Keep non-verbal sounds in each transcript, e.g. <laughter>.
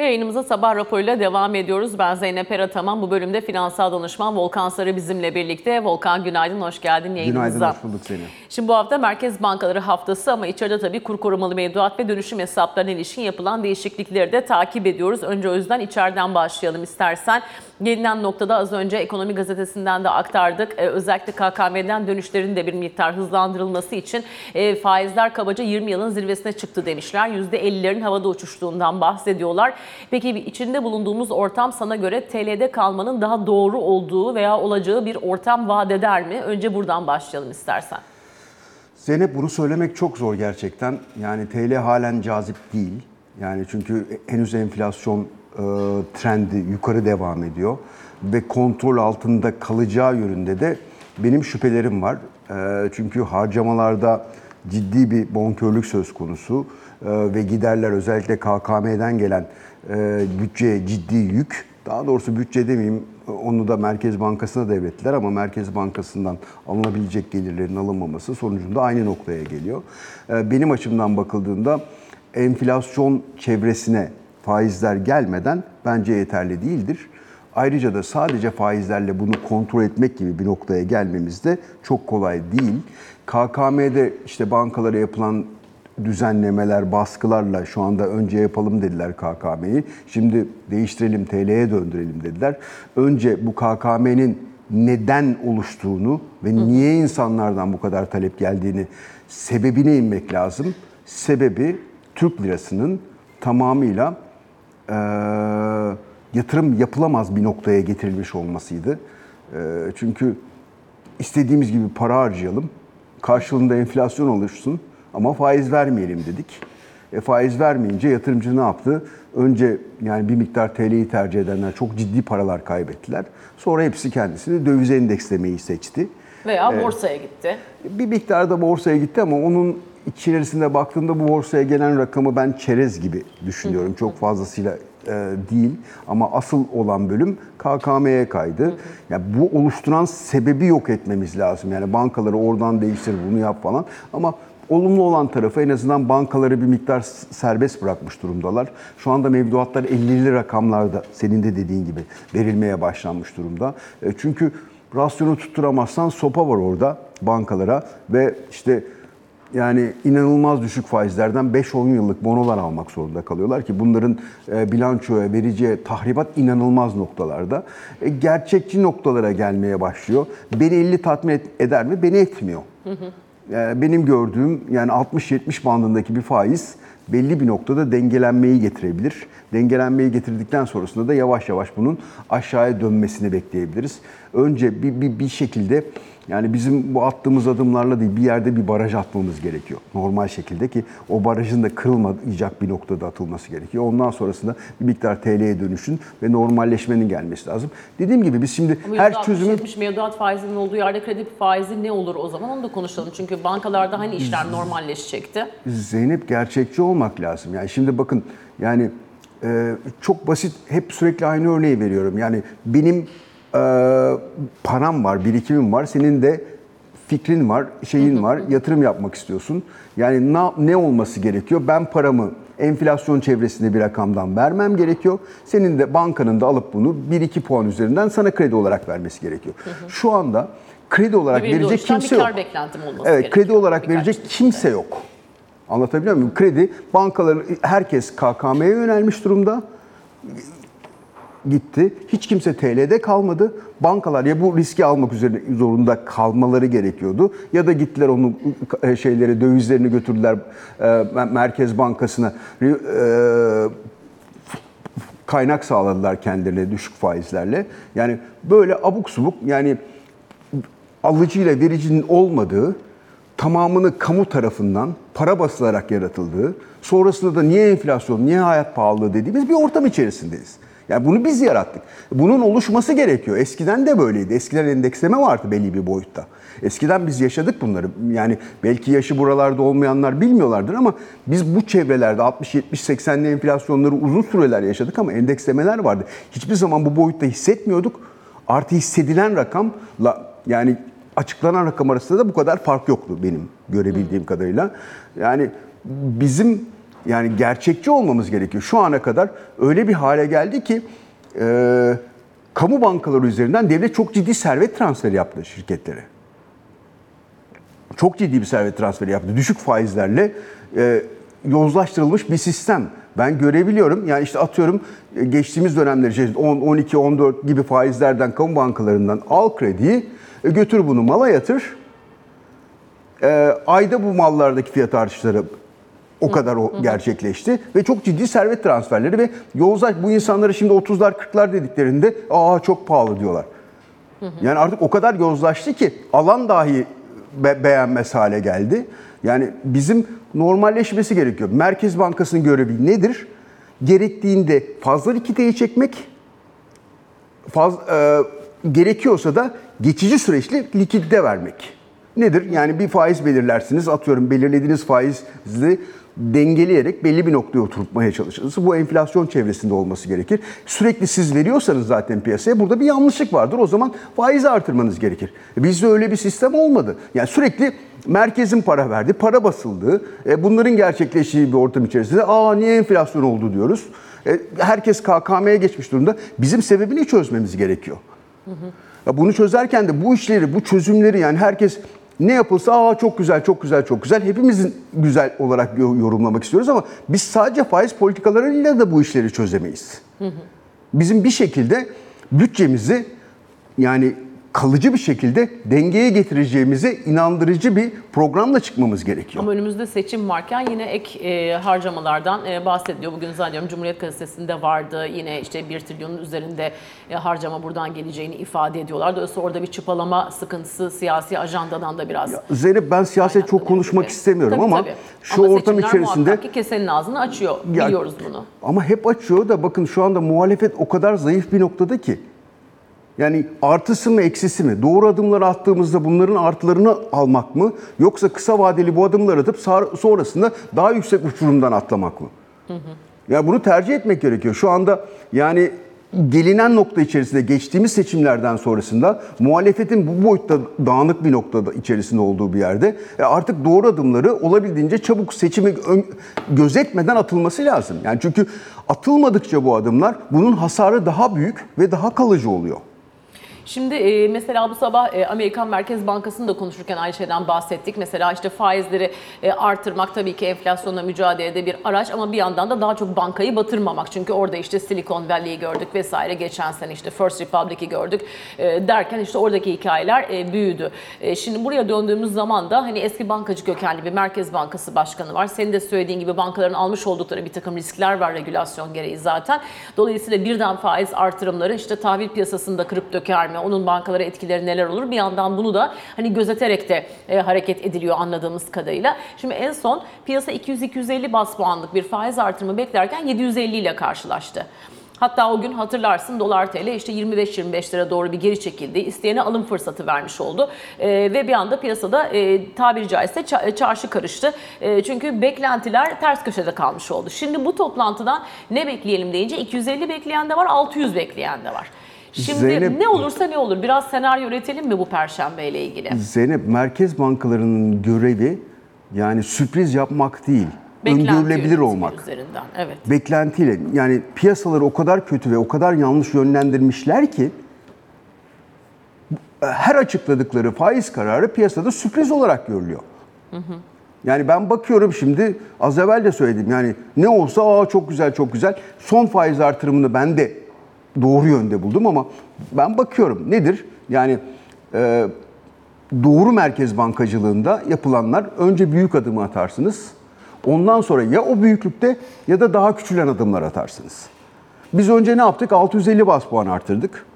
Ve yayınımıza sabah raporuyla devam ediyoruz. Ben Zeynep Erataman. Bu bölümde finansal danışman Volkan Sarı bizimle birlikte. Volkan günaydın, hoş geldin yayınımıza. Günaydın, hoş bulduk seni. Şimdi bu hafta Merkez Bankaları haftası ama içeride tabii kur korumalı mevduat ve dönüşüm hesaplarına ilişkin yapılan değişiklikleri de takip ediyoruz. Önce o yüzden içeriden başlayalım istersen. Gelinen noktada az önce Ekonomi Gazetesi'nden de aktardık. Ee, özellikle KKM'den dönüşlerin de bir miktar hızlandırılması için e, faizler kabaca 20 yılın zirvesine çıktı demişler. %50'lerin havada uçuştuğundan bahsediyorlar. Peki içinde bulunduğumuz ortam sana göre TL'de kalmanın daha doğru olduğu veya olacağı bir ortam vaat eder mi? Önce buradan başlayalım istersen. Zeynep bunu söylemek çok zor gerçekten. Yani TL halen cazip değil. Yani çünkü henüz enflasyon trendi yukarı devam ediyor ve kontrol altında kalacağı yönünde de benim şüphelerim var. E, çünkü harcamalarda ciddi bir bonkörlük söz konusu e, ve giderler özellikle KKM'den gelen e, bütçeye ciddi yük. Daha doğrusu bütçe demeyeyim onu da Merkez Bankası'na devrettiler ama Merkez Bankası'ndan alınabilecek gelirlerin alınmaması sonucunda aynı noktaya geliyor. E, Benim açımdan bakıldığında enflasyon çevresine faizler gelmeden bence yeterli değildir. Ayrıca da sadece faizlerle bunu kontrol etmek gibi bir noktaya gelmemiz de çok kolay değil. KKM'de işte bankalara yapılan düzenlemeler, baskılarla şu anda önce yapalım dediler KKM'yi. Şimdi değiştirelim, TL'ye döndürelim dediler. Önce bu KKM'nin neden oluştuğunu ve niye insanlardan bu kadar talep geldiğini sebebine inmek lazım. Sebebi Türk lirasının tamamıyla eee, yatırım yapılamaz bir noktaya getirilmiş olmasıydı. Eee, çünkü istediğimiz gibi para harcayalım, karşılığında enflasyon oluşsun ama faiz vermeyelim dedik. E, faiz vermeyince yatırımcı ne yaptı? Önce yani bir miktar TL'yi tercih edenler çok ciddi paralar kaybettiler. Sonra hepsi kendisini dövize endekslemeyi seçti. Veya borsaya gitti. Bir miktar da borsaya gitti ama onun içerisinde baktığımda bu borsaya gelen rakamı ben çerez gibi düşünüyorum. Çok fazlasıyla e, değil ama asıl olan bölüm KKM'ye kaydı. Yani bu oluşturan sebebi yok etmemiz lazım. Yani bankaları oradan değiştir, bunu yap falan. Ama olumlu olan tarafı en azından bankaları bir miktar serbest bırakmış durumdalar. Şu anda mevduatlar 50'li rakamlarda senin de dediğin gibi verilmeye başlanmış durumda. E, Çünkü rasyonu tutturamazsan sopa var orada bankalara ve işte yani inanılmaz düşük faizlerden 5-10 yıllık bonolar almak zorunda kalıyorlar ki bunların e, bilançoya vereceği tahribat inanılmaz noktalarda. E, gerçekçi noktalara gelmeye başlıyor. Beni 50 tatmin eder mi? Beni etmiyor. E, benim gördüğüm yani 60-70 bandındaki bir faiz belli bir noktada dengelenmeyi getirebilir. Dengelenmeyi getirdikten sonrasında da yavaş yavaş bunun aşağıya dönmesini bekleyebiliriz. Önce bir, bir, bir şekilde yani bizim bu attığımız adımlarla değil bir yerde bir baraj atmamız gerekiyor. Normal şekilde ki o barajın da kırılmayacak bir noktada atılması gerekiyor. Ondan sonrasında bir miktar TL'ye dönüşün ve normalleşmenin gelmesi lazım. Dediğim gibi biz şimdi Bu her %60, çözümü 70 mevduat faizinin olduğu yerde kredi faizi ne olur o zaman onu da konuşalım. Çünkü bankalarda hani işlem normalleşecekti. Zeynep gerçekçi olmak lazım. Yani şimdi bakın yani e, çok basit hep sürekli aynı örneği veriyorum. Yani benim param var, birikimim var. Senin de fikrin var, şeyin var, yatırım yapmak istiyorsun. Yani ne, ne olması gerekiyor? Ben paramı enflasyon çevresinde bir rakamdan vermem gerekiyor. Senin de bankanın da alıp bunu 1-2 puan üzerinden sana kredi olarak vermesi gerekiyor. Şu anda kredi olarak Bir verecek kimse bir yok. kar beklentim olması Evet, gerekiyor. kredi olarak Birkaç verecek kimse yok. Anlatabiliyor muyum? Kredi bankaların herkes KKM'ye yönelmiş durumda. Gitti. Hiç kimse TL'de kalmadı. Bankalar ya bu riski almak üzere zorunda kalmaları gerekiyordu ya da gittiler onun e, şeyleri dövizlerini götürdüler e, Merkez Bankası'na e, kaynak sağladılar kendilerine düşük faizlerle. Yani böyle abuk subuk yani alıcıyla vericinin olmadığı, tamamını kamu tarafından para basılarak yaratıldığı, sonrasında da niye enflasyon, niye hayat pahalılığı dediğimiz bir ortam içerisindeyiz. Yani bunu biz yarattık. Bunun oluşması gerekiyor. Eskiden de böyleydi. Eskiden endeksleme vardı belli bir boyutta. Eskiden biz yaşadık bunları. Yani belki yaşı buralarda olmayanlar bilmiyorlardır ama biz bu çevrelerde 60 70 80'li enflasyonları uzun süreler yaşadık ama endekslemeler vardı. Hiçbir zaman bu boyutta hissetmiyorduk. Artı hissedilen rakamla yani açıklanan rakam arasında da bu kadar fark yoktu benim görebildiğim kadarıyla. Yani bizim Yani gerçekçi olmamız gerekiyor. Şu ana kadar öyle bir hale geldi ki e, kamu bankaları üzerinden devlet çok ciddi servet transferi yaptı şirketlere. Çok ciddi bir servet transferi yaptı. Düşük faizlerle e, yozlaştırılmış bir sistem. Ben görebiliyorum. Yani işte atıyorum e, geçtiğimiz dönemler içerisinde 10, 12, 14 gibi faizlerden kamu bankalarından al krediyi, e, götür bunu mala yatır. E, ayda bu mallardaki fiyat artışları o kadar o gerçekleşti ve çok ciddi servet transferleri ve yozlaş bu insanlara şimdi 30'lar 40'lar dediklerinde aa çok pahalı diyorlar. Yani artık o kadar yozlaştı ki alan dahi be- beğenmez hale geldi. Yani bizim normalleşmesi gerekiyor. Merkez Bankası'nın görevi nedir? Gerektiğinde fazla likiteyi çekmek, faz, e, gerekiyorsa da geçici süreçli likidite vermek. Nedir? Yani bir faiz belirlersiniz. Atıyorum belirlediğiniz faizi dengeleyerek belli bir noktaya oturtmaya çalışırsınız. Bu enflasyon çevresinde olması gerekir. Sürekli siz veriyorsanız zaten piyasaya burada bir yanlışlık vardır. O zaman faizi artırmanız gerekir. E, Bizde öyle bir sistem olmadı. Yani sürekli merkezin para verdi, para basıldı. E, bunların gerçekleştiği bir ortam içerisinde aa niye enflasyon oldu diyoruz. E, herkes KKM'ye geçmiş durumda. Bizim sebebini çözmemiz gerekiyor. Ya bunu çözerken de bu işleri, bu çözümleri yani herkes ne yapılsa aa çok güzel, çok güzel, çok güzel. Hepimizin güzel olarak yo- yorumlamak istiyoruz ama biz sadece faiz politikalarıyla da bu işleri çözemeyiz. Bizim bir şekilde bütçemizi yani kalıcı bir şekilde dengeye getireceğimize inandırıcı bir programla çıkmamız gerekiyor. Ama önümüzde seçim varken yine ek e, harcamalardan e, bahsediliyor. Bugün zannediyorum Cumhuriyet Gazetesi'nde vardı. Yine işte 1 trilyonun üzerinde e, harcama buradan geleceğini ifade ediyorlar. Dolayısıyla orada bir çıpalama sıkıntısı siyasi ajandadan da biraz Zeynep ben siyaset çok konuşmak gibi. istemiyorum Tabii, ama tabii. şu Ama ortam içerisinde ki kesenin ağzını açıyor. Ya- Biliyoruz bunu. Ama hep açıyor da bakın şu anda muhalefet o kadar zayıf bir noktada ki. Yani artısı mı eksisi mi? Doğru adımları attığımızda bunların artılarını almak mı? Yoksa kısa vadeli bu adımları atıp sonrasında daha yüksek uçurumdan atlamak mı? Ya bunu tercih etmek gerekiyor. Şu anda yani gelinen nokta içerisinde geçtiğimiz seçimlerden sonrasında muhalefetin bu boyutta dağınık bir noktada içerisinde olduğu bir yerde e, artık doğru adımları olabildiğince çabuk seçimi gözetmeden atılması lazım. Yani çünkü atılmadıkça bu adımlar bunun hasarı daha büyük ve daha kalıcı oluyor. Şimdi e, mesela bu sabah e, Amerikan Merkez Bankası'nı da konuşurken aynı şeyden bahsettik. Mesela işte faizleri e, artırmak tabii ki enflasyonla mücadelede bir araç ama bir yandan da daha çok bankayı batırmamak. Çünkü orada işte Silicon Valley'i gördük vesaire. Geçen sene işte First Republic'i gördük e, derken işte oradaki hikayeler e, büyüdü. E, şimdi buraya döndüğümüz zaman da hani eski bankacı kökenli bir Merkez Bankası başkanı var. Senin de söylediğin gibi bankaların almış oldukları bir takım riskler var regülasyon gereği zaten. Dolayısıyla birden faiz artırımları işte tahvil piyasasında kırıp döker mi? Onun bankalara etkileri neler olur? Bir yandan bunu da hani gözeterek de e, hareket ediliyor anladığımız kadarıyla. Şimdi en son piyasa 200-250 bas puanlık bir faiz artırımı beklerken 750 ile karşılaştı. Hatta o gün hatırlarsın dolar TL işte 25-25 lira doğru bir geri çekildi. İsteyene alım fırsatı vermiş oldu. Ee, ve bir anda piyasada e, tabiri caizse ça- çarşı karıştı. E, çünkü beklentiler ters köşede kalmış oldu. Şimdi bu toplantıdan ne bekleyelim deyince 250 bekleyen de var, 600 bekleyen de var. Şimdi Zeynep- ne olursa ne olur biraz senaryo üretelim mi bu perşembe ile ilgili? Zeynep merkez bankalarının görevi yani sürpriz yapmak değil, Beklenti öngörülebilir olmak. üzerinden. Evet. beklentiyle yani piyasaları o kadar kötü ve o kadar yanlış yönlendirmişler ki her açıkladıkları faiz kararı piyasada sürpriz olarak görülüyor. Yani ben bakıyorum şimdi az evvel de söyledim yani ne olsa aa çok güzel çok güzel son faiz artırımını ben de doğru yönde buldum ama ben bakıyorum nedir? Yani e, doğru merkez bankacılığında yapılanlar önce büyük adımı atarsınız. Ondan sonra ya o büyüklükte ya da daha küçülen adımlar atarsınız. Biz önce ne yaptık? 650 bas puan arttırdık.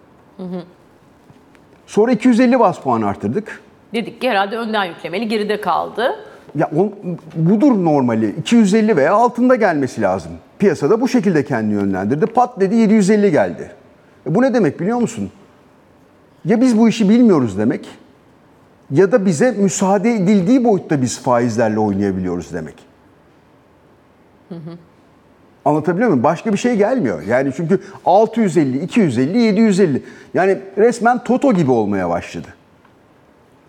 Sonra 250 bas puan arttırdık. Dedik ki herhalde önden yüklemeli geride kaldı. Ya o, budur normali. 250 veya altında gelmesi lazım. Piyasada bu şekilde kendini yönlendirdi. Pat dedi 750 geldi. E bu ne demek biliyor musun? Ya biz bu işi bilmiyoruz demek ya da bize müsaade edildiği boyutta biz faizlerle oynayabiliyoruz demek. Anlatabiliyor muyum? Başka bir şey gelmiyor. Yani çünkü 650, 250, 750 yani resmen toto gibi olmaya başladı.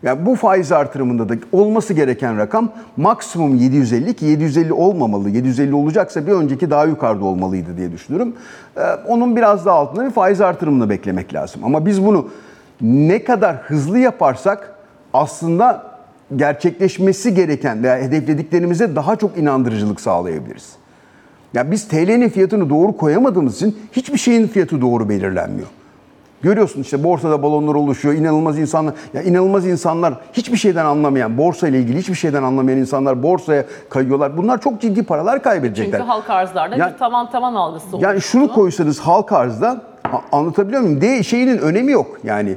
Yani bu faiz artırımında da olması gereken rakam maksimum 750 ki 750 olmamalı. 750 olacaksa bir önceki daha yukarıda olmalıydı diye düşünüyorum. Ee, onun biraz daha altında bir faiz artırımını beklemek lazım. Ama biz bunu ne kadar hızlı yaparsak aslında gerçekleşmesi gereken veya hedeflediklerimize daha çok inandırıcılık sağlayabiliriz. Ya biz TL'nin fiyatını doğru koyamadığımız için hiçbir şeyin fiyatı doğru belirlenmiyor. Görüyorsun işte borsada balonlar oluşuyor, inanılmaz insanlar, ya inanılmaz insanlar hiçbir şeyden anlamayan, borsa ile ilgili hiçbir şeyden anlamayan insanlar borsaya kayıyorlar. Bunlar çok ciddi paralar kaybedecekler. Çünkü halka arzlarda Yani- bir tavan tavan algısı oluştu. Yani şunu koysanız halk arzda anlatabiliyor muyum? De şeyinin önemi yok yani.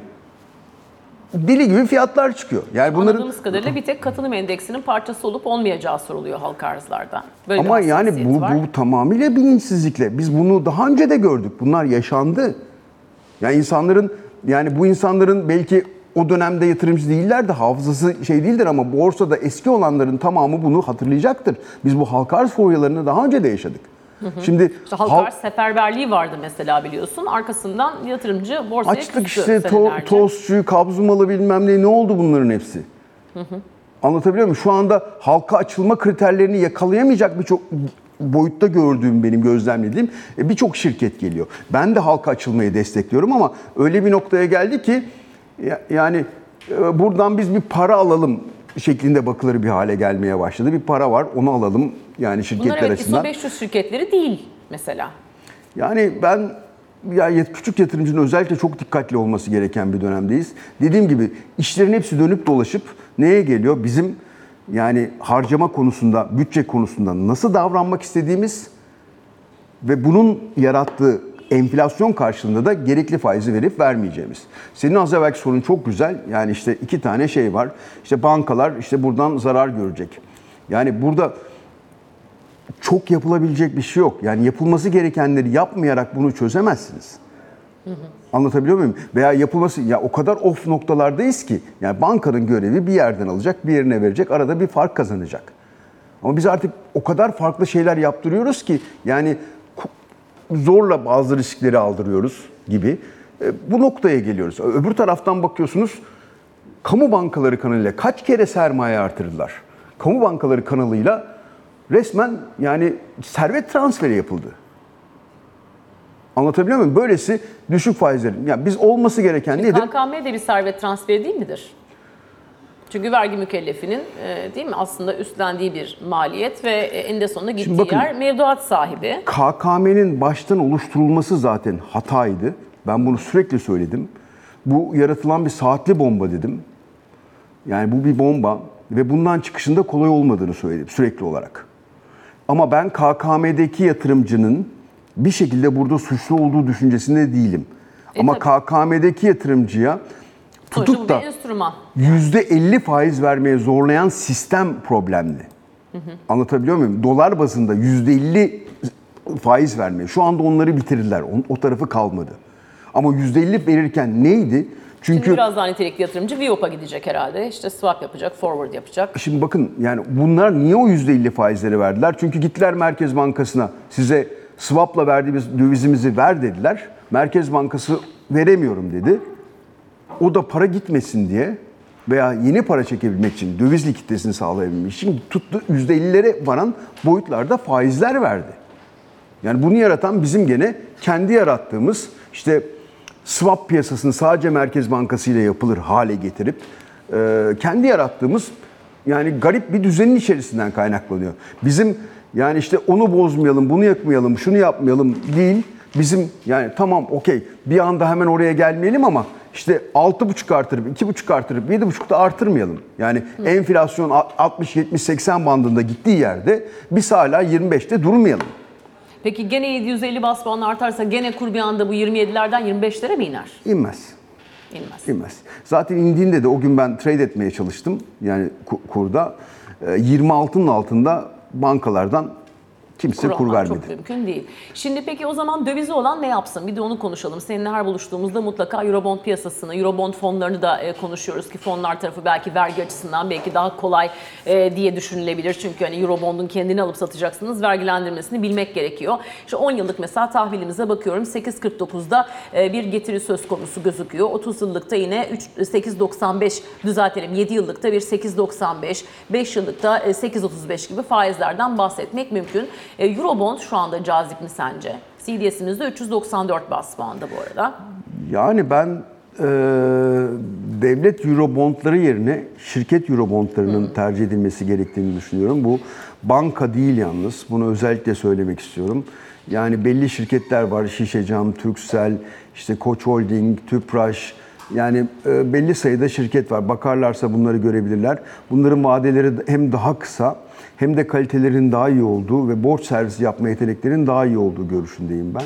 Deli gibi fiyatlar çıkıyor. Yani bunların Anladığımız kadarıyla bir tek katılım endeksinin parçası olup olmayacağı soruluyor halka arzlarda. Böyle Ama yani bu, var. bu tamamıyla bilinçsizlikle. Biz bunu daha önce de gördük. Bunlar yaşandı. Yani insanların yani bu insanların belki o dönemde yatırımcı değiller de hafızası şey değildir ama borsada eski olanların tamamı bunu hatırlayacaktır. Biz bu halka arz furyalarını daha önce de yaşadık. Şimdi İşte halka halk- arz seferberliği vardı mesela biliyorsun. Arkasından yatırımcı borsaya Açtık işte to, tostçu, kabzumalı bilmem ne ne oldu bunların hepsi? Anlatabiliyor muyum? Şu anda halka açılma kriterlerini yakalayamayacak birçok boyutta gördüğüm benim gözlemlediğim e, birçok şirket geliyor. Ben de halka açılmayı destekliyorum ama öyle bir noktaya geldi ki ya- yani e, buradan biz bir para alalım şeklinde bakılır bir hale gelmeye başladı. Bir para var onu alalım yani şirketler Bunlar evet ISO açısından. 500 şirketleri değil mesela. Yani ben ya küçük yatırımcının özellikle çok dikkatli olması gereken bir dönemdeyiz. Dediğim gibi işlerin hepsi dönüp dolaşıp neye geliyor? Bizim yani harcama konusunda, bütçe konusunda nasıl davranmak istediğimiz ve bunun yarattığı enflasyon karşılığında da gerekli faizi verip vermeyeceğimiz. Senin az evvelki sorun çok güzel. Yani işte iki tane şey var. İşte bankalar işte buradan zarar görecek. Yani burada çok yapılabilecek bir şey yok. Yani yapılması gerekenleri yapmayarak bunu çözemezsiniz. Anlatabiliyor muyum? Veya yapılması ya o kadar off noktalardayız ki yani bankanın görevi bir yerden alacak, bir yerine verecek, arada bir fark kazanacak. Ama biz artık o kadar farklı şeyler yaptırıyoruz ki yani zorla bazı riskleri aldırıyoruz gibi. E, Bu noktaya geliyoruz. Öbür taraftan bakıyorsunuz kamu bankaları kanalıyla kaç kere sermaye artırdılar? Kamu bankaları kanalıyla resmen yani servet transferi yapıldı. Anlatabiliyor muyum? Böylesi düşük faizlerin. Yani biz olması gereken nedir? KKM de bir servet transferi değil midir? Çünkü vergi mükellefinin e, değil mi aslında üstlendiği bir maliyet ve e, eninde sonunda gittiği bakın- yer mevduat sahibi. KKM'nin baştan oluşturulması zaten hataydı. Ben bunu sürekli söyledim. Bu yaratılan bir saatli bomba dedim. Yani bu bir bomba ve bundan çıkışında kolay olmadığını söyledim sürekli olarak. Ama ben KKM'deki yatırımcının bir şekilde burada suçlu olduğu düşüncesinde değilim. E, Ama tabii. KKM'deki yatırımcıya tutup da bir enstrüman. %50 faiz vermeye zorlayan sistem problemli. Anlatabiliyor muyum? Dolar bazında %50 faiz vermeye. Şu anda onları bitirdiler. O, o tarafı kalmadı. Ama %50 verirken neydi? Şimdi Çünkü biraz daha nitelikli yatırımcı VIOP'a gidecek herhalde. İşte swap yapacak, forward yapacak. Şimdi bakın yani bunlar niye o %50 faizleri verdiler? Çünkü gittiler Merkez Bankası'na size swap'la verdiğimiz dövizimizi ver dediler. Merkez Bankası veremiyorum dedi. O da para gitmesin diye veya yeni para çekebilmek için, döviz likiditesini sağlayabilmek için tuttu %50'lere varan boyutlarda faizler verdi. Yani bunu yaratan bizim gene kendi yarattığımız işte swap piyasasını sadece Merkez Bankası ile yapılır hale getirip e, kendi yarattığımız yani garip bir düzenin içerisinden kaynaklanıyor. Bizim yani işte onu bozmayalım, bunu yapmayalım, şunu yapmayalım değil. Bizim yani tamam okey bir anda hemen oraya gelmeyelim ama işte 6,5 artırıp 2,5 artırıp 7,5 da artırmayalım. Yani enflasyon 60 70 80 bandında gittiği yerde biz hala 25'te durmayalım. Peki gene 750 bas puan artarsa gene kur bir anda bu 27'lerden 25'lere mi iner? İnmez. İnmez. İnmez. Zaten indiğinde de o gün ben trade etmeye çalıştım. Yani ku- kurda. Ee, 26'nın altında bankalardan Kimse kur almak vermedi. Çok mümkün değil. Şimdi peki o zaman dövizi olan ne yapsın? Bir de onu konuşalım. Seninle her buluştuğumuzda mutlaka Eurobond piyasasını, Eurobond fonlarını da e, konuşuyoruz ki fonlar tarafı belki vergi açısından belki daha kolay e, diye düşünülebilir. Çünkü hani Eurobond'un kendini alıp satacaksınız. Vergilendirmesini bilmek gerekiyor. İşte 10 yıllık mesela tahvilimize bakıyorum. 8.49'da e, bir getiri söz konusu gözüküyor. 30 yıllıkta yine 3, 8.95 düzeltelim. 7 yıllıkta bir 8.95, 5 yıllıkta e, 8.35 gibi faizlerden bahsetmek mümkün. E, Eurobond şu anda cazip mi sence? CDS'imizde 394 bas puanda bu arada. Yani ben e, devlet eurobondları yerine şirket eurobondlarının tercih edilmesi gerektiğini düşünüyorum. Bu banka değil yalnız. Bunu özellikle söylemek istiyorum. Yani belli şirketler var. Şişecam, Turkcell, işte Koç Holding, Tüpraş. Yani e, belli sayıda şirket var. Bakarlarsa bunları görebilirler. Bunların vadeleri hem daha kısa hem de kalitelerin daha iyi olduğu ve borç servisi yapma yeteneklerinin daha iyi olduğu görüşündeyim ben.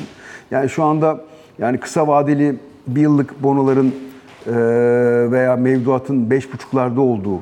Yani şu anda yani kısa vadeli bir yıllık bonoların veya mevduatın 5,5'larda olduğu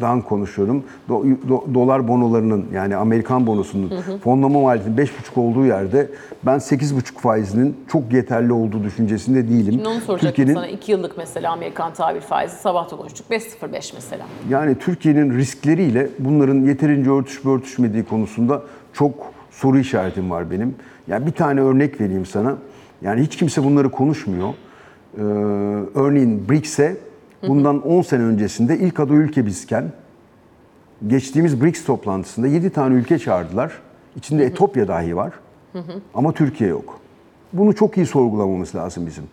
dolardan konuşuyorum. Do- do- dolar bonolarının yani Amerikan bonosunun fonlama maliyetinin 5,5 olduğu yerde ben 8,5 faizinin çok yeterli olduğu düşüncesinde değilim. Şimdi onu soracaktım sana. 2 yıllık mesela Amerikan tahvil faizi sabah da konuştuk. 5.05 mesela. Yani Türkiye'nin riskleriyle bunların yeterince örtüşüp örtüşmediği konusunda çok soru işaretim var benim. Yani bir tane örnek vereyim sana. Yani hiç kimse bunları konuşmuyor. Ee, örneğin BRICS'e bundan 10 sene öncesinde ilk aday ülke bizken geçtiğimiz BRICS toplantısında 7 tane ülke çağırdılar. İçinde Etopya dahi var. Ama Türkiye yok. Bunu çok iyi sorgulamamız lazım bizim.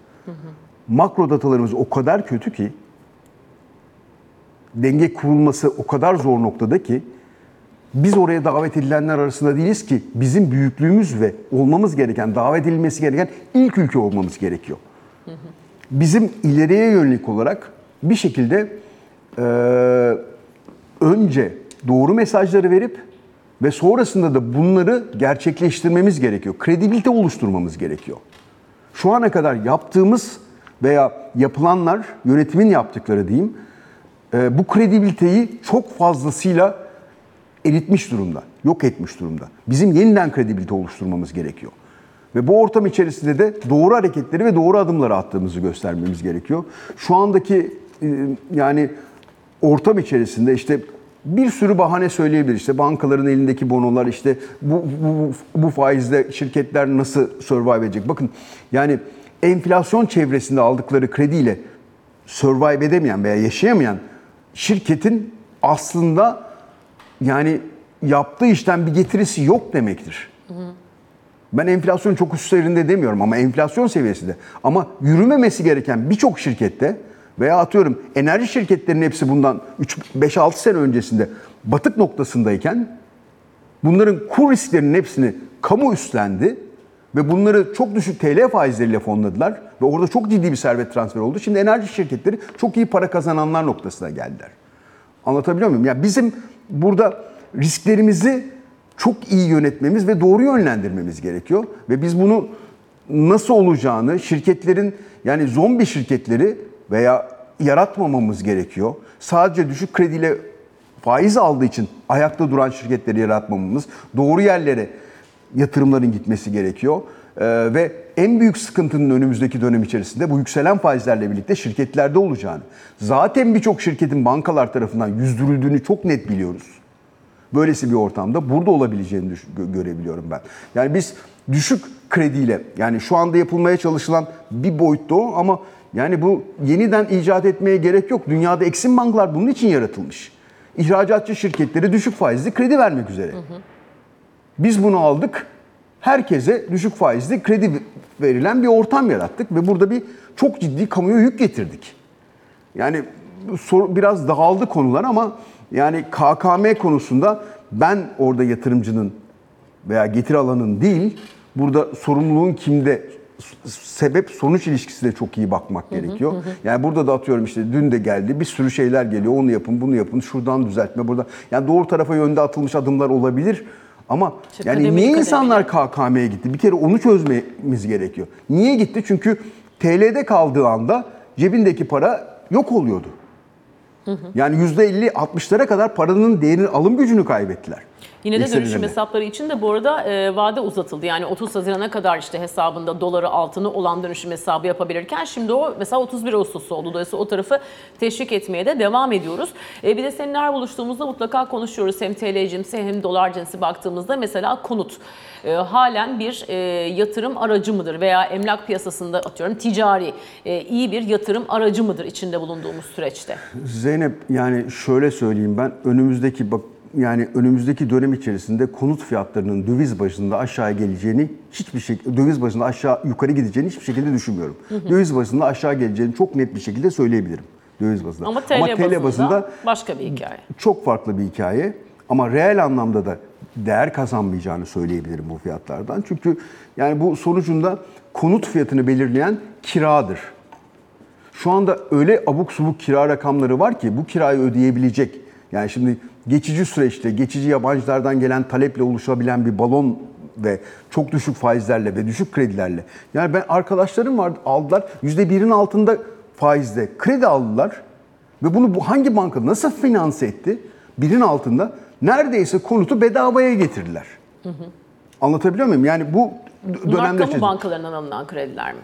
Makro datalarımız o kadar kötü ki denge kurulması o kadar zor noktada ki biz oraya davet edilenler arasında değiliz ki bizim büyüklüğümüz ve olmamız gereken, davet edilmesi gereken ilk ülke olmamız gerekiyor. Bizim ileriye yönelik olarak bir şekilde eee, önce doğru mesajları verip ve sonrasında da bunları gerçekleştirmemiz gerekiyor. Kredibilite oluşturmamız gerekiyor. Şu ana kadar yaptığımız veya yapılanlar, yönetimin yaptıkları diyeyim, e, bu kredibiliteyi çok fazlasıyla eritmiş durumda, yok etmiş durumda. Bizim yeniden kredibilite oluşturmamız gerekiyor. Ve bu ortam içerisinde de doğru hareketleri ve doğru adımları attığımızı göstermemiz gerekiyor. Şu andaki e, yani ortam içerisinde işte bir sürü bahane söyleyebilir. İşte bankaların elindeki bonolar, işte bu, bu, bu faizle şirketler nasıl survive edecek? Bakın yani enflasyon çevresinde aldıkları krediyle survive edemeyen veya yaşayamayan şirketin aslında yani yaptığı işten bir getirisi yok demektir. Ben enflasyon çok üst seviyelerinde demiyorum ama enflasyon seviyesinde. Ama yürümemesi gereken birçok şirkette veya atıyorum enerji şirketlerinin hepsi bundan 5-6 sene öncesinde batık noktasındayken bunların kur risklerinin hepsini kamu üstlendi ve bunları çok düşük TL faizleriyle fonladılar ve orada çok ciddi bir servet transferi oldu. Şimdi enerji şirketleri çok iyi para kazananlar noktasına geldiler. Anlatabiliyor muyum? Yani bizim burada risklerimizi çok iyi yönetmemiz ve doğru yönlendirmemiz gerekiyor. Ve biz bunu nasıl olacağını şirketlerin yani zombi şirketleri veya yaratmamamız gerekiyor. Sadece düşük krediyle faiz aldığı için ayakta duran şirketleri yaratmamamız, doğru yerlere yatırımların gitmesi gerekiyor. Ee, ve en büyük sıkıntının önümüzdeki dönem içerisinde bu yükselen faizlerle birlikte şirketlerde olacağını. Zaten birçok şirketin bankalar tarafından yüzdürüldüğünü çok net biliyoruz. Böylesi bir ortamda burada olabileceğini görebiliyorum ben. Yani biz düşük krediyle yani şu anda yapılmaya çalışılan bir boyutta o ama yani bu yeniden icat etmeye gerek yok. Dünyada eksim banklar bunun için yaratılmış. İhracatçı şirketleri düşük faizli kredi vermek üzere. Biz bunu aldık. Herkese düşük faizli kredi verilen bir ortam yarattık ve burada bir çok ciddi kamuya yük getirdik. Yani biraz dağıldı konular ama yani KKM konusunda ben orada yatırımcının veya getir alanın değil, burada sorumluluğun kimde sebep sonuç ilişkisine çok iyi bakmak gerekiyor. Yani burada da atıyorum işte dün de geldi bir sürü şeyler geliyor. Onu yapın, bunu yapın, şuradan düzeltme, burada. Yani doğru tarafa yönde atılmış adımlar olabilir. Ama İşte yani kademeli niye kademeli. insanlar KKM'ye gitti? Bir kere onu çözmemiz gerekiyor. Niye gitti? Çünkü TL'de kaldığı anda cebindeki para yok oluyordu. Yani %50-60'lara kadar paranın değerini, alım gücünü kaybettiler. Yine de dönüşüm hesapları için de bu arada e, vade uzatıldı. Yani 30 Haziran'a kadar işte hesabında doları altını olan dönüşüm hesabı yapabilirken şimdi o mesela 31 Ağustos oldu. Dolayısıyla o tarafı teşvik etmeye de devam ediyoruz. E, bir de seninle her buluştuğumuzda mutlaka konuşuyoruz. Hem TL cinsi hem dolar cinsi baktığımızda mesela konut e, halen bir e, yatırım aracı mıdır veya emlak piyasasında atıyorum ticari e, iyi bir yatırım aracı mıdır içinde bulunduğumuz süreçte? Zeynep yani şöyle söyleyeyim ben önümüzdeki bak yani önümüzdeki dönem içerisinde konut fiyatlarının döviz başında aşağı geleceğini hiçbir şekilde döviz başında aşağı yukarı gideceğini hiçbir şekilde düşünmüyorum. Döviz başında aşağı geleceğini çok net bir şekilde söyleyebilirim. Döviz bazında. Ama TL, bazında, başka bir hikaye. çok farklı bir hikaye ama reel anlamda da değer kazanmayacağını söyleyebilirim bu fiyatlardan. Çünkü yani bu sonucunda konut fiyatını belirleyen kiradır. Şu anda öyle abuk subuk kira rakamları var ki bu kirayı ödeyebilecek. Yani şimdi geçici süreçte geçici yabancılardan gelen taleple oluşabilen bir balon ve çok düşük faizlerle ve düşük kredilerle. Yani ben arkadaşlarım var aldılar %1'in altında faizle kredi aldılar ve bunu bu hangi banka nasıl finanse etti? Birin altında neredeyse konutu bedavaya getirdiler. Anlatabiliyor muyum? Yani bu Bunlar dönemde çözüm- bankalarından alınan krediler mi?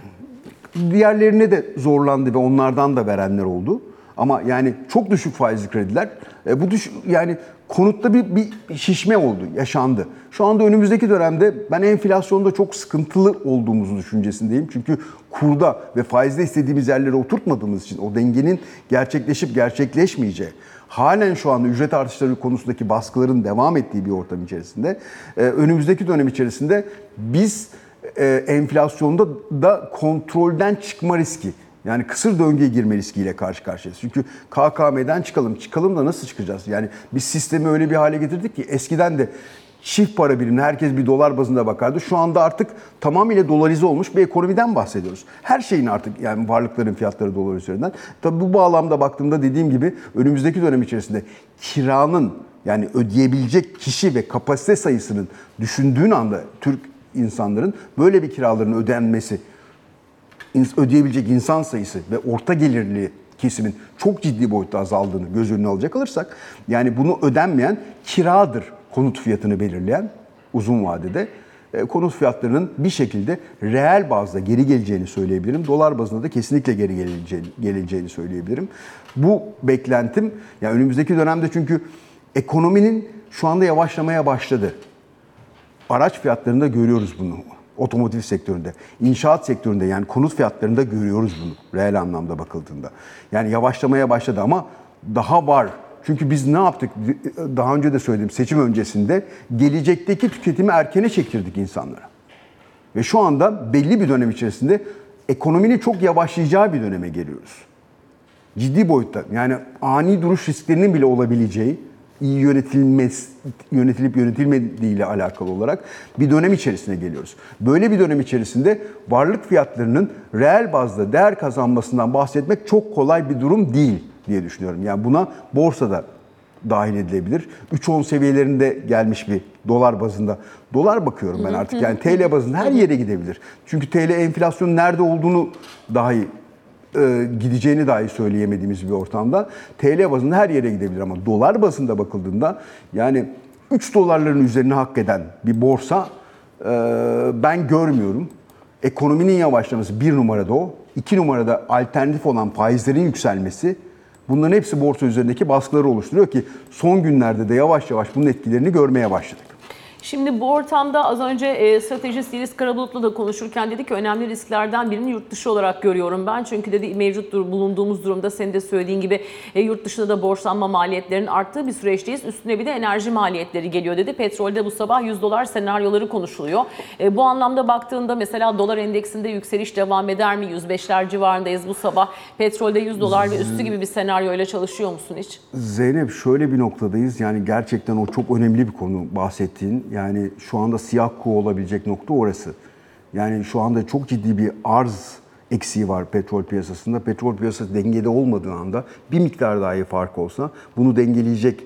Diğerlerine de zorlandı ve onlardan da verenler oldu. Ama yani çok düşük faizli krediler. E, bu düş yani konutta bir, bir şişme oldu, yaşandı. Şu anda önümüzdeki dönemde ben enflasyonda çok sıkıntılı olduğumuzu düşüncesindeyim. Çünkü kurda ve faizde istediğimiz yerlere oturtmadığımız için o dengenin gerçekleşip gerçekleşmeyeceği, halen şu anda ücret artışları konusundaki baskıların devam ettiği bir ortam içerisinde e, önümüzdeki dönem içerisinde biz e, enflasyonda da kontrolden çıkma riski yani kısır döngüye girme riskiyle karşı karşıyayız. Çünkü KKM'den çıkalım. Çıkalım da nasıl çıkacağız? Yani biz sistemi öyle bir hale getirdik ki eskiden de çift para birimine herkes bir dolar bazında bakardı. Şu anda artık tamamıyla dolarize olmuş bir ekonomiden bahsediyoruz. Her şeyin artık yani varlıkların fiyatları dolar üzerinden. Tabii bu bağlamda baktığımda dediğim gibi önümüzdeki dönem içerisinde kiranın yani ödeyebilecek kişi ve kapasite sayısının düşündüğün anda Türk insanların böyle bir kiraların ödenmesi ödeyebilecek insan sayısı ve orta gelirli kesimin çok ciddi boyutta azaldığını göz önüne alacak olursak yani bunu ödenmeyen kiradır konut fiyatını belirleyen uzun vadede E, konut fiyatlarının bir şekilde reel bazda geri geleceğini söyleyebilirim. Dolar bazında da kesinlikle geri geleceğini, geleceğini söyleyebilirim. Bu beklentim yani önümüzdeki dönemde çünkü ekonominin şu anda yavaşlamaya başladı. Araç fiyatlarında görüyoruz bunu. Otomotiv sektöründe, inşaat sektöründe yani konut fiyatlarında görüyoruz bunu reel anlamda bakıldığında. Yani yavaşlamaya başladı ama daha var. Çünkü biz ne yaptık? Daha önce de söyledim seçim öncesinde gelecekteki tüketimi erkene çektirdik insanlara. Ve şu anda belli bir dönem içerisinde ekonominin çok yavaşlayacağı bir döneme geliyoruz ciddi boyutta yani ani duruş risklerinin bile olabileceği iyi yönetilmez yönetilip yönetilmediği ile alakalı olarak bir dönem içerisine geliyoruz. Böyle bir dönem içerisinde varlık fiyatlarının reel bazda değer kazanmasından bahsetmek çok kolay bir durum değil diye düşünüyorum. Yani buna borsada dahil edilebilir. 3.10 seviyelerinde gelmiş bir dolar bazında. Dolar bakıyorum ben artık yani TL bazında her yere gidebilir. Çünkü TL enflasyonun nerede olduğunu dahi e, gideceğini dahi söyleyemediğimiz bir ortamda TL bazında her yere gidebilir ama dolar bazında bakıldığında yani 3 dolarların üzerine hak eden bir borsa e, ben görmüyorum. Ekonominin yavaşlaması bir numarada o. iki numarada alternatif olan faizlerin yükselmesi bunların hepsi borsa üzerindeki baskıları oluşturuyor ki son günlerde de yavaş yavaş bunun etkilerini görmeye başladık. Şimdi bu ortamda az önce e, stratejist Yeliz Karabulut'la da konuşurken dedi ki önemli risklerden birini yurt dışı olarak görüyorum ben. Çünkü dedi mevcut dur- bulunduğumuz durumda senin de söylediğin gibi e, yurt dışında da borçlanma maliyetlerinin arttığı bir süreçteyiz. Üstüne bir de enerji maliyetleri geliyor dedi. Petrolde bu sabah 100 dolar senaryoları konuşuluyor. E, bu anlamda baktığında mesela dolar endeksinde yükseliş devam eder mi? 105'ler civarındayız bu sabah. Petrolde 100 dolar ve üstü gibi bir senaryoyla çalışıyor musun hiç? Zeynep şöyle bir noktadayız. Yani gerçekten o çok önemli bir konu bahsettiğin. Yani şu anda siyah kuğu olabilecek nokta orası. Yani şu anda çok ciddi bir arz eksiği var petrol piyasasında. Petrol piyasası dengede olmadığı anda bir miktar dahi fark olsa bunu dengeleyecek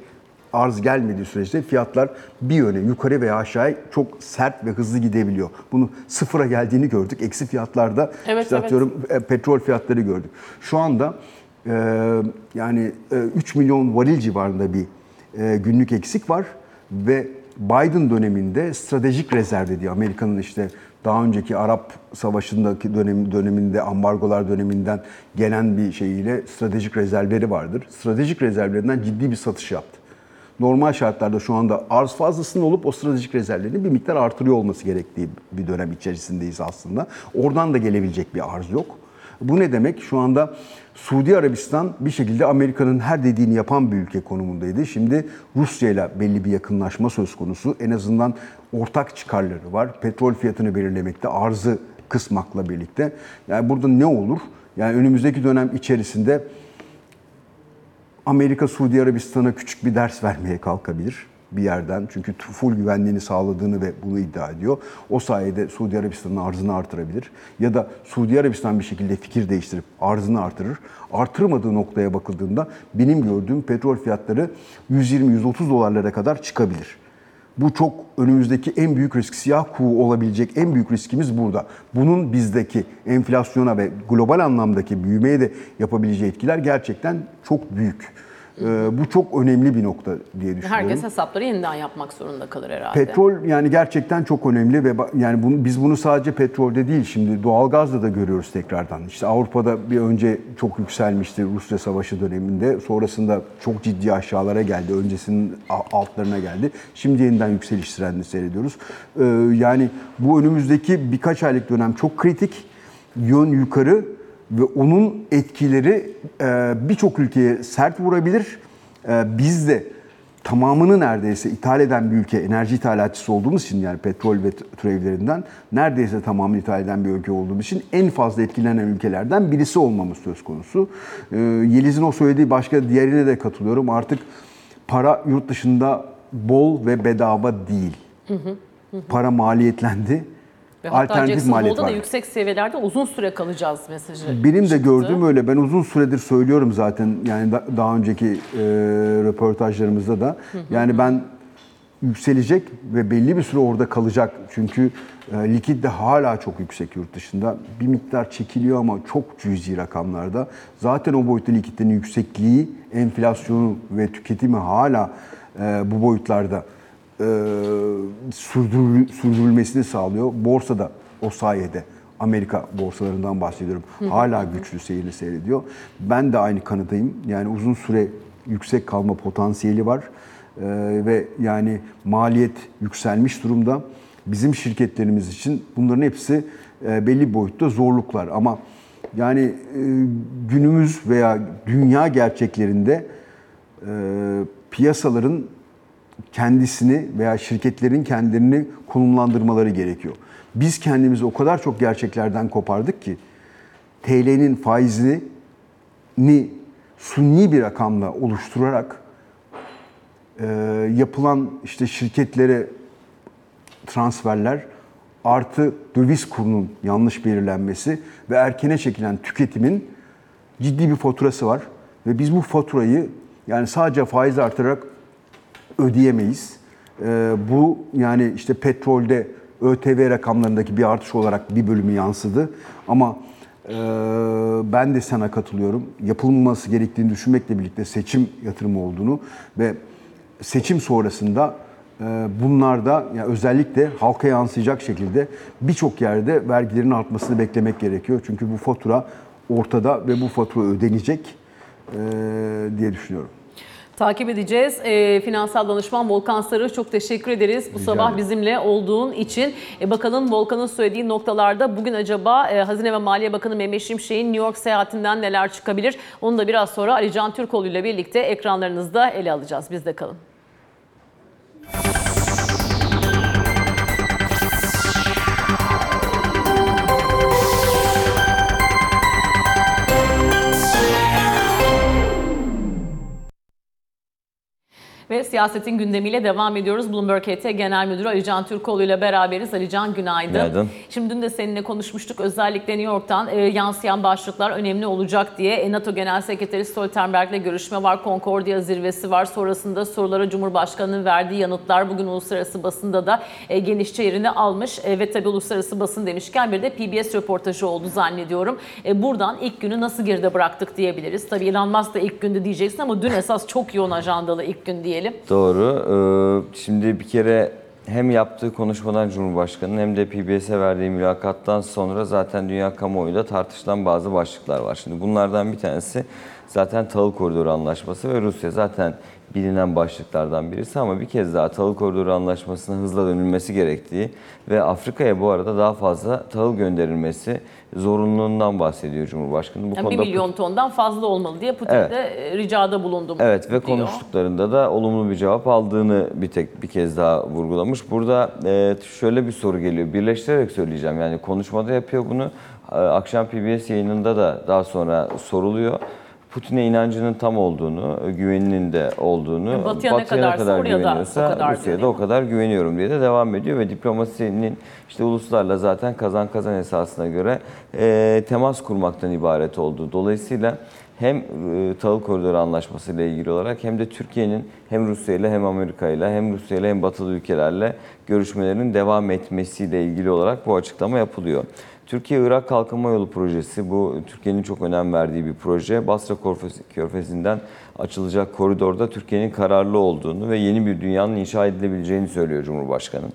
arz gelmediği sürece fiyatlar bir yöne yukarı veya aşağıya çok sert ve hızlı gidebiliyor. Bunu sıfıra geldiğini gördük. Eksi fiyatlarda Evet, işte evet. atıyorum e, petrol fiyatları gördük. Şu anda e, yani e, 3 milyon varil civarında bir e, günlük eksik var ve Biden döneminde stratejik rezerv dediği Amerika'nın işte daha önceki Arap Savaşı'ndaki dönem, döneminde, ambargolar döneminden gelen bir şeyiyle stratejik rezervleri vardır. Stratejik rezervlerinden ciddi bir satış yaptı. Normal şartlarda şu anda arz fazlasının olup o stratejik rezervlerini bir miktar artırıyor olması gerektiği bir dönem içerisindeyiz aslında. Oradan da gelebilecek bir arz yok. Bu ne demek? Şu anda Suudi Arabistan bir şekilde Amerika'nın her dediğini yapan bir ülke konumundaydı. Şimdi Rusya ile belli bir yakınlaşma söz konusu. En azından ortak çıkarları var. Petrol fiyatını belirlemekte, arzı kısmakla birlikte. Yani burada ne olur? Yani önümüzdeki dönem içerisinde Amerika Suudi Arabistan'a küçük bir ders <laughs> vermeye kalkabilir bir yerden. Çünkü full güvenliğini sağladığını ve bunu iddia ediyor. O sayede Suudi Arabistan'ın arzını artırabilir. Ya da Suudi Arabistan bir şekilde fikir değiştirip arzını artırır. Artırmadığı noktaya bakıldığında benim gördüğüm petrol fiyatları 120-130 dolarlara kadar çıkabilir. Bu çok önümüzdeki en büyük risk, siyah kuğu olabilecek en büyük riskimiz burada. Bunun bizdeki enflasyona ve global anlamdaki büyümeye de yapabileceği etkiler gerçekten çok büyük. Ee, bu çok önemli bir nokta diye düşünüyorum. Herkes hesapları yeniden yapmak zorunda kalır herhalde. Petrol yani gerçekten çok önemli ve yani bunu, biz bunu sadece petrolde değil şimdi doğalgazda da görüyoruz tekrardan. İşte Avrupa'da bir önce çok yükselmişti Rusya Savaşı döneminde. Sonrasında çok ciddi aşağılara geldi. Öncesinin altlarına geldi. Şimdi yeniden yükseliş trendini seyrediyoruz. Ee, yani bu önümüzdeki birkaç aylık dönem çok kritik. Yön yukarı ve onun etkileri e, birçok ülkeye sert vurabilir. E, biz de tamamını neredeyse ithal eden bir ülke, enerji ithalatçısı olduğumuz için yani petrol ve türevlerinden neredeyse tamamını ithal eden bir ülke olduğumuz için en fazla etkilenen ülkelerden birisi olmamız söz konusu. Ee, Yeliz'in o söylediği başka diğerine de katılıyorum. Artık para yurt dışında bol ve bedava değil. Para maliyetlendi. Ve Alternatif Jackson maliyet Hole'da da var. yüksek seviyelerde uzun süre kalacağız mesajı. Benim de çıktı. gördüğüm öyle. Ben uzun süredir söylüyorum zaten. Yani da- daha önceki e, röportajlarımızda da. Yani ben yükselecek ve belli bir süre orada kalacak. Çünkü e, likit de hala çok yüksek yurt dışında. Bir miktar çekiliyor ama çok cüzi rakamlarda. Zaten o boyutta likitlerin yüksekliği, enflasyonu ve tüketimi hala e, bu boyutlarda e, sürdürül- sürdürülmesini sağlıyor. Borsa da o sayede Amerika borsalarından bahsediyorum. Hala güçlü seyrini seyrediyor. Ben de aynı kanıdayım. Yani uzun süre yüksek kalma potansiyeli var. Ee, ve yani maliyet yükselmiş durumda. Bizim şirketlerimiz için bunların hepsi e, belli boyutta zorluklar. Ama yani e, günümüz veya dünya gerçeklerinde e, piyasaların kendisini veya şirketlerin kendilerini konumlandırmaları gerekiyor. Biz kendimizi o kadar çok gerçeklerden kopardık ki TL'nin faizini ni sunni bir rakamla oluşturarak e, yapılan işte şirketlere transferler artı döviz kurunun yanlış belirlenmesi ve erkene çekilen tüketimin ciddi bir faturası var ve biz bu faturayı yani sadece faiz artırarak ödeyemeyiz. Ee, bu yani işte petrolde ÖTV rakamlarındaki bir artış olarak bir bölümü yansıdı. Ama e, ben de sana katılıyorum. Yapılması gerektiğini düşünmekle birlikte seçim yatırımı olduğunu ve seçim sonrasında e, bunlarda yani özellikle halka yansıyacak şekilde birçok yerde vergilerin artmasını beklemek gerekiyor. Çünkü bu fatura ortada ve bu fatura ödenecek e, diye düşünüyorum. Takip edeceğiz. Ee, finansal danışman Volkan Sarı çok teşekkür ederiz bu sabah ederim. bizimle olduğun için. E, bakalım Volkan'ın söylediği noktalarda bugün acaba e, Hazine ve Maliye Bakanı Mehmet Şimşek'in New York seyahatinden neler çıkabilir? Onu da biraz sonra Ali Can Türkoğlu ile birlikte ekranlarınızda ele alacağız. Bizde kalın. Ve siyasetin gündemiyle devam ediyoruz. Bloomberg HT Genel Müdürü Ali Can Türkoğlu ile beraberiz. Ali Can günaydın. Günaydın. Şimdi dün de seninle konuşmuştuk. Özellikle New York'tan e, yansıyan başlıklar önemli olacak diye. E, NATO Genel Sekreteri Stoltenberg'le görüşme var. Concordia zirvesi var. Sonrasında sorulara Cumhurbaşkanı'nın verdiği yanıtlar bugün uluslararası basında da e, genişçe yerini almış. E, ve tabii uluslararası basın demişken bir de PBS röportajı oldu zannediyorum. E, buradan ilk günü nasıl geride bıraktık diyebiliriz. Tabii Elon Musk da ilk gündü diyeceksin ama dün esas çok yoğun ajandalı ilk gün diyelim. Doğru. Ee, Şimdi bir kere hem yaptığı konuşmadan Cumhurbaşkanı'nın hem de PBS'e verdiği mülakattan sonra zaten dünya kamuoyunda tartışılan bazı başlıklar var. Şimdi bunlardan bir tanesi zaten Tahıl Koridoru Anlaşması ve Rusya zaten bilinen başlıklardan birisi ama bir kez daha Tahıl Koridoru Anlaşması'na hızla dönülmesi gerektiği ve Afrika'ya bu arada daha fazla tahıl gönderilmesi zorunluluğundan bahsediyor Cumhurbaşkanı. Bu Yani 1 milyon tondan fazla olmalı diye Putin Evet. de ricada bulundum Evet ve diyor. konuştuklarında da olumlu bir cevap aldığını bir tek bir kez daha vurgulamış. Burada e, şöyle bir soru geliyor. Birleştirerek söyleyeceğim. Yani konuşmada yapıyor bunu. E, Akşam PBS yayınında da daha sonra soruluyor. Putin'e inancının tam olduğunu, güveninin de olduğunu, Batı'ya ne kadarsa oraya da güveniyorsa o kadar Rusya'ya da o kadar güveniyorum diye de devam ediyor ve diplomasinin işte uluslarla zaten kazan kazan esasına göre e, temas kurmaktan ibaret olduğu. Dolayısıyla hem e, Tahıl Koridoru Anlaşması ile ilgili olarak hem de Türkiye'nin hem Rusya ile hem Amerika ile hem Rusya ile hem batılı ülkelerle görüşmelerinin devam etmesiyle ilgili olarak bu açıklama yapılıyor. Türkiye-Irak Kalkınma Yolu Projesi bu Türkiye'nin çok önem verdiği bir proje. Basra Körfezi- Körfezi'nden açılacak koridorda Türkiye'nin kararlı olduğunu ve yeni bir dünyanın inşa edilebileceğini söylüyor Cumhurbaşkanı.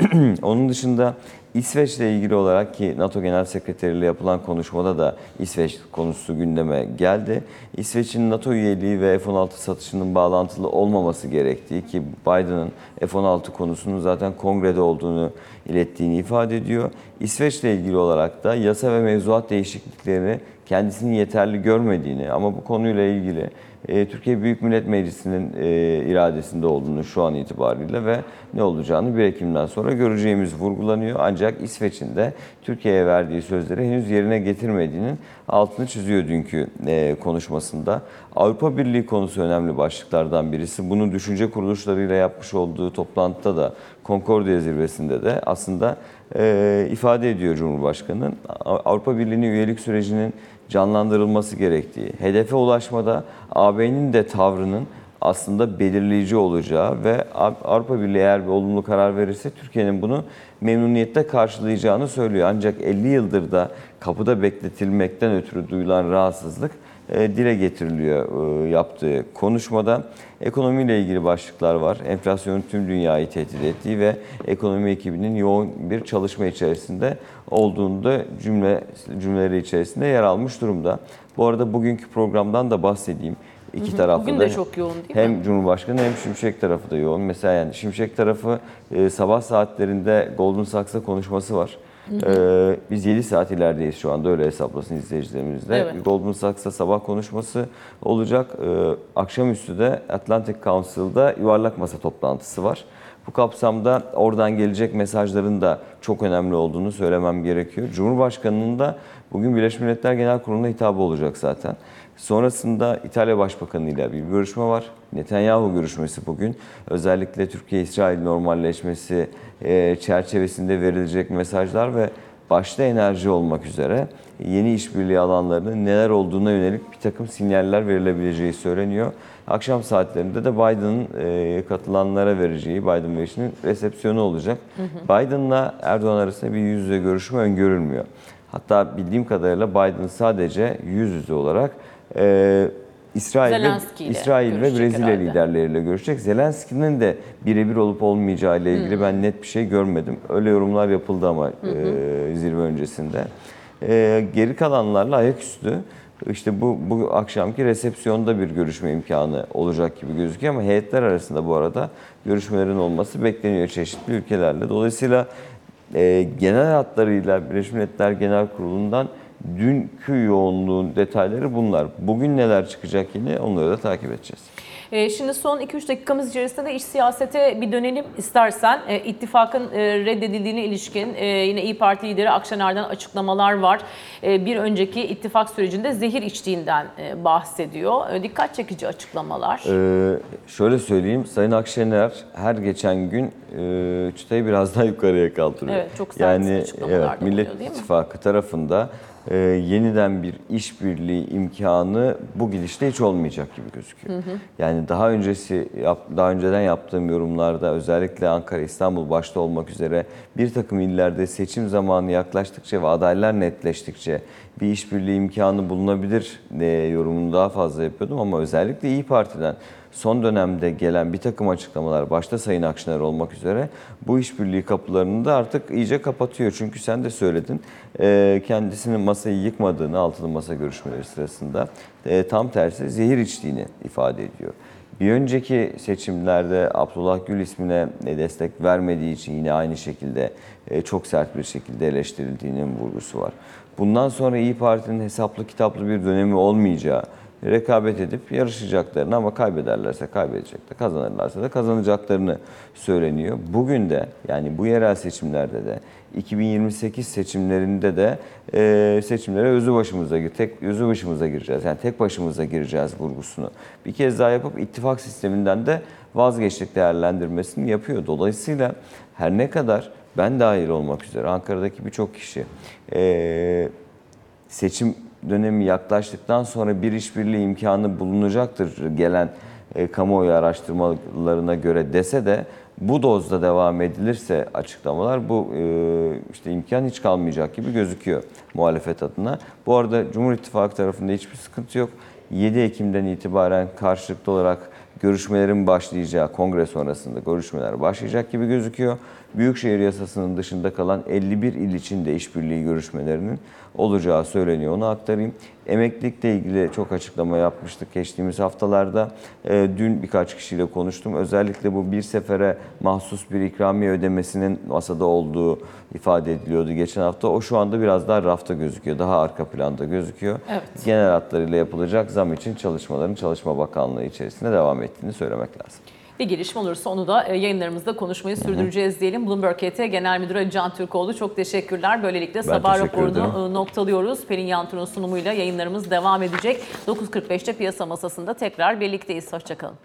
<clears throat> Onun dışında İsveç'le ilgili olarak ki NATO Genel Sekreteriyle yapılan konuşmada da İsveç konusu gündeme geldi. İsveç'in NATO üyeliği ve F-16 satışının bağlantılı olmaması gerektiği ki Biden'ın F-16 konusunun zaten kongrede olduğunu ilettiğini ifade ediyor. İsveç'le ilgili olarak da yasa ve mevzuat değişikliklerini kendisini yeterli görmediğini ama bu konuyla ilgili e, Türkiye Büyük Millet Meclisi'nin e, iradesinde olduğunu şu an itibariyle ve ne olacağını 1 Ekim'den sonra göreceğimiz vurgulanıyor. Ancak İsveç'in de Türkiye'ye verdiği sözleri henüz yerine getirmediğinin altını çiziyor dünkü e, konuşmasında. Avrupa Birliği konusu önemli başlıklardan birisi. Bunu düşünce kuruluşlarıyla yapmış olduğu toplantıda da Concordia zirvesinde de aslında ifade ediyor Cumhurbaşkanı. Avrupa Birliği'nin üyelik sürecinin canlandırılması gerektiği, hedefe ulaşmada AB'nin de tavrının aslında belirleyici olacağı ve Avrupa Birliği eğer bir olumlu karar verirse Türkiye'nin bunu memnuniyetle karşılayacağını söylüyor. Ancak 50 yıldır da kapıda bekletilmekten ötürü duyulan rahatsızlık dile getiriliyor e, yaptığı konuşmada. Ekonomiyle ilgili başlıklar var. Enflasyonun tüm dünyayı tehdit ettiği ve ekonomi ekibinin yoğun bir çalışma içerisinde olduğunda cümle cümleleri içerisinde yer almış durumda. Bu arada bugünkü programdan da bahsedeyim. İki tarafta Bugün de çok yoğun değil mi? hem Cumhurbaşkanı hem Şimşek tarafı da yoğun. Mesela yani Şimşek tarafı e, sabah saatlerinde Golden Sachs'la konuşması var. E, biz 7 saat ilerideyiz şu anda öyle hesaplasın izleyicilerimiz de. Evet. Goldman Sachs'ta sabah konuşması olacak. E, akşamüstü de Atlantic Council'da yuvarlak masa toplantısı var. Bu kapsamda oradan gelecek mesajların da çok önemli olduğunu söylemem gerekiyor. Cumhurbaşkanının da bugün Birleşmiş Milletler Genel Kurulu'na hitabı olacak zaten. Sonrasında İtalya Başbakanı ile bir görüşme var. Netanyahu görüşmesi bugün. Özellikle Türkiye-İsrail normalleşmesi e, çerçevesinde verilecek mesajlar ve başta enerji olmak üzere yeni işbirliği alanlarının neler olduğuna yönelik bir takım sinyaller verilebileceği söyleniyor. Akşam saatlerinde de Biden'ın e, katılanlara vereceği Biden ve eşinin resepsiyonu olacak. Biden'la Erdoğan arasında bir yüz yüze görüşme öngörülmüyor. Hatta bildiğim kadarıyla Biden sadece yüz yüze olarak e, İsrail ve, İsrail ve Brezilya herhalde. liderleriyle görüşecek. Zelenski'nin de birebir olup olmayacağı ile ilgili ben net bir şey görmedim. Öyle yorumlar yapıldı ama e, zirve öncesinde. E, geri kalanlarla ayaküstü işte bu, bu akşamki resepsiyonda bir görüşme imkanı olacak gibi gözüküyor ama heyetler arasında bu arada görüşmelerin olması bekleniyor çeşitli ülkelerle. Dolayısıyla e, genel hatlarıyla Birleşmiş Milletler Genel Kurulu'ndan dünkü yoğunluğun detayları bunlar. Bugün neler çıkacak yine onları da takip edeceğiz. E, Şimdi son 2-3 dakikamız içerisinde de iç siyasete bir dönelim istersen. E, İttifakın e, reddedildiğine ilişkin e, yine İyi Parti lideri Akşener'den açıklamalar var. E, Bir önceki ittifak sürecinde zehir içtiğinden e, bahsediyor. Dikkat çekici açıklamalar. Ee, şöyle söyleyeyim, Sayın Akşener her geçen gün çıtayı biraz daha yukarıya kaldırıyor. Evet, çok sert yani, açıklamalar evet, Millet oluyor? İttifakı tarafında e, yeniden bir işbirliği imkanı bu gidişte hiç olmayacak gibi gözüküyor. Yani daha öncesi yap, daha önceden yaptığım yorumlarda özellikle Ankara, İstanbul başta olmak üzere bir takım illerde seçim zamanı yaklaştıkça ve adaylar netleştikçe bir işbirliği imkanı bulunabilir e, yorumunu daha fazla yapıyordum ama özellikle İyi Parti'den son dönemde gelen bir takım açıklamalar başta Sayın Akşener olmak üzere bu işbirliği kapılarını da artık iyice kapatıyor. Çünkü sen de söyledin e, kendisinin masayı yıkmadığını altılı masa görüşmeleri sırasında e, tam tersi zehir içtiğini ifade ediyor. Bir önceki seçimlerde Abdullah Gül ismine e, destek vermediği için yine aynı şekilde e, çok sert bir şekilde eleştirildiğinin vurgusu var. Bundan sonra İyi Parti'nin hesaplı kitaplı bir dönemi olmayacağı, rekabet edip yarışacaklarını ama kaybederlerse kaybedecekler, kazanırlarsa da kazanacaklarını söyleniyor. Bugün de yani bu yerel seçimlerde de 2028 seçimlerinde de e, seçimlere özü başımıza gir, tek özü başımıza gireceğiz. Yani tek başımıza gireceğiz vurgusunu. Bir kez daha yapıp ittifak sisteminden de vazgeçtik değerlendirmesini yapıyor. Dolayısıyla her ne kadar ben dahil olmak üzere Ankara'daki birçok kişi e, seçim dönemi yaklaştıktan sonra bir işbirliği imkanı bulunacaktır gelen e, kamuoyu araştırmalarına göre dese de bu dozda devam edilirse açıklamalar bu e, işte imkan hiç kalmayacak gibi gözüküyor muhalefet adına. Bu arada Cumhur İttifakı tarafında hiçbir sıkıntı yok. 7 Ekim'den itibaren karşılıklı olarak görüşmelerin başlayacağı, kongre sonrasında görüşmeler başlayacak gibi gözüküyor. Büyükşehir yasasının dışında kalan 51 il için de işbirliği görüşmelerinin olacağı söyleniyor. Onu aktarayım. Emeklilikle ilgili çok açıklama yapmıştık geçtiğimiz haftalarda. Ee, dün birkaç kişiyle konuştum. Özellikle bu bir sefere mahsus bir ikramiye ödemesinin masada olduğu ifade ediliyordu geçen hafta. O şu anda biraz daha rafta gözüküyor. Daha arka planda gözüküyor. Evet. Genel hatlarıyla yapılacak zam için çalışmaların Çalışma Bakanlığı içerisinde devam ettiğini söylemek lazım. Bir gelişme olursa onu da e, yayınlarımızda konuşmayı sürdüreceğiz diyelim. Bloomberg KT Genel Müdürü Ali Can Türkoğlu çok teşekkürler. Böylelikle sabah teşekkür raporunu ederim. e, noktalıyoruz. Pelin Yantur'un sunumuyla yayınlarımız devam edecek. 9.45'te piyasa masasında tekrar birlikteyiz. Hoşçakalın.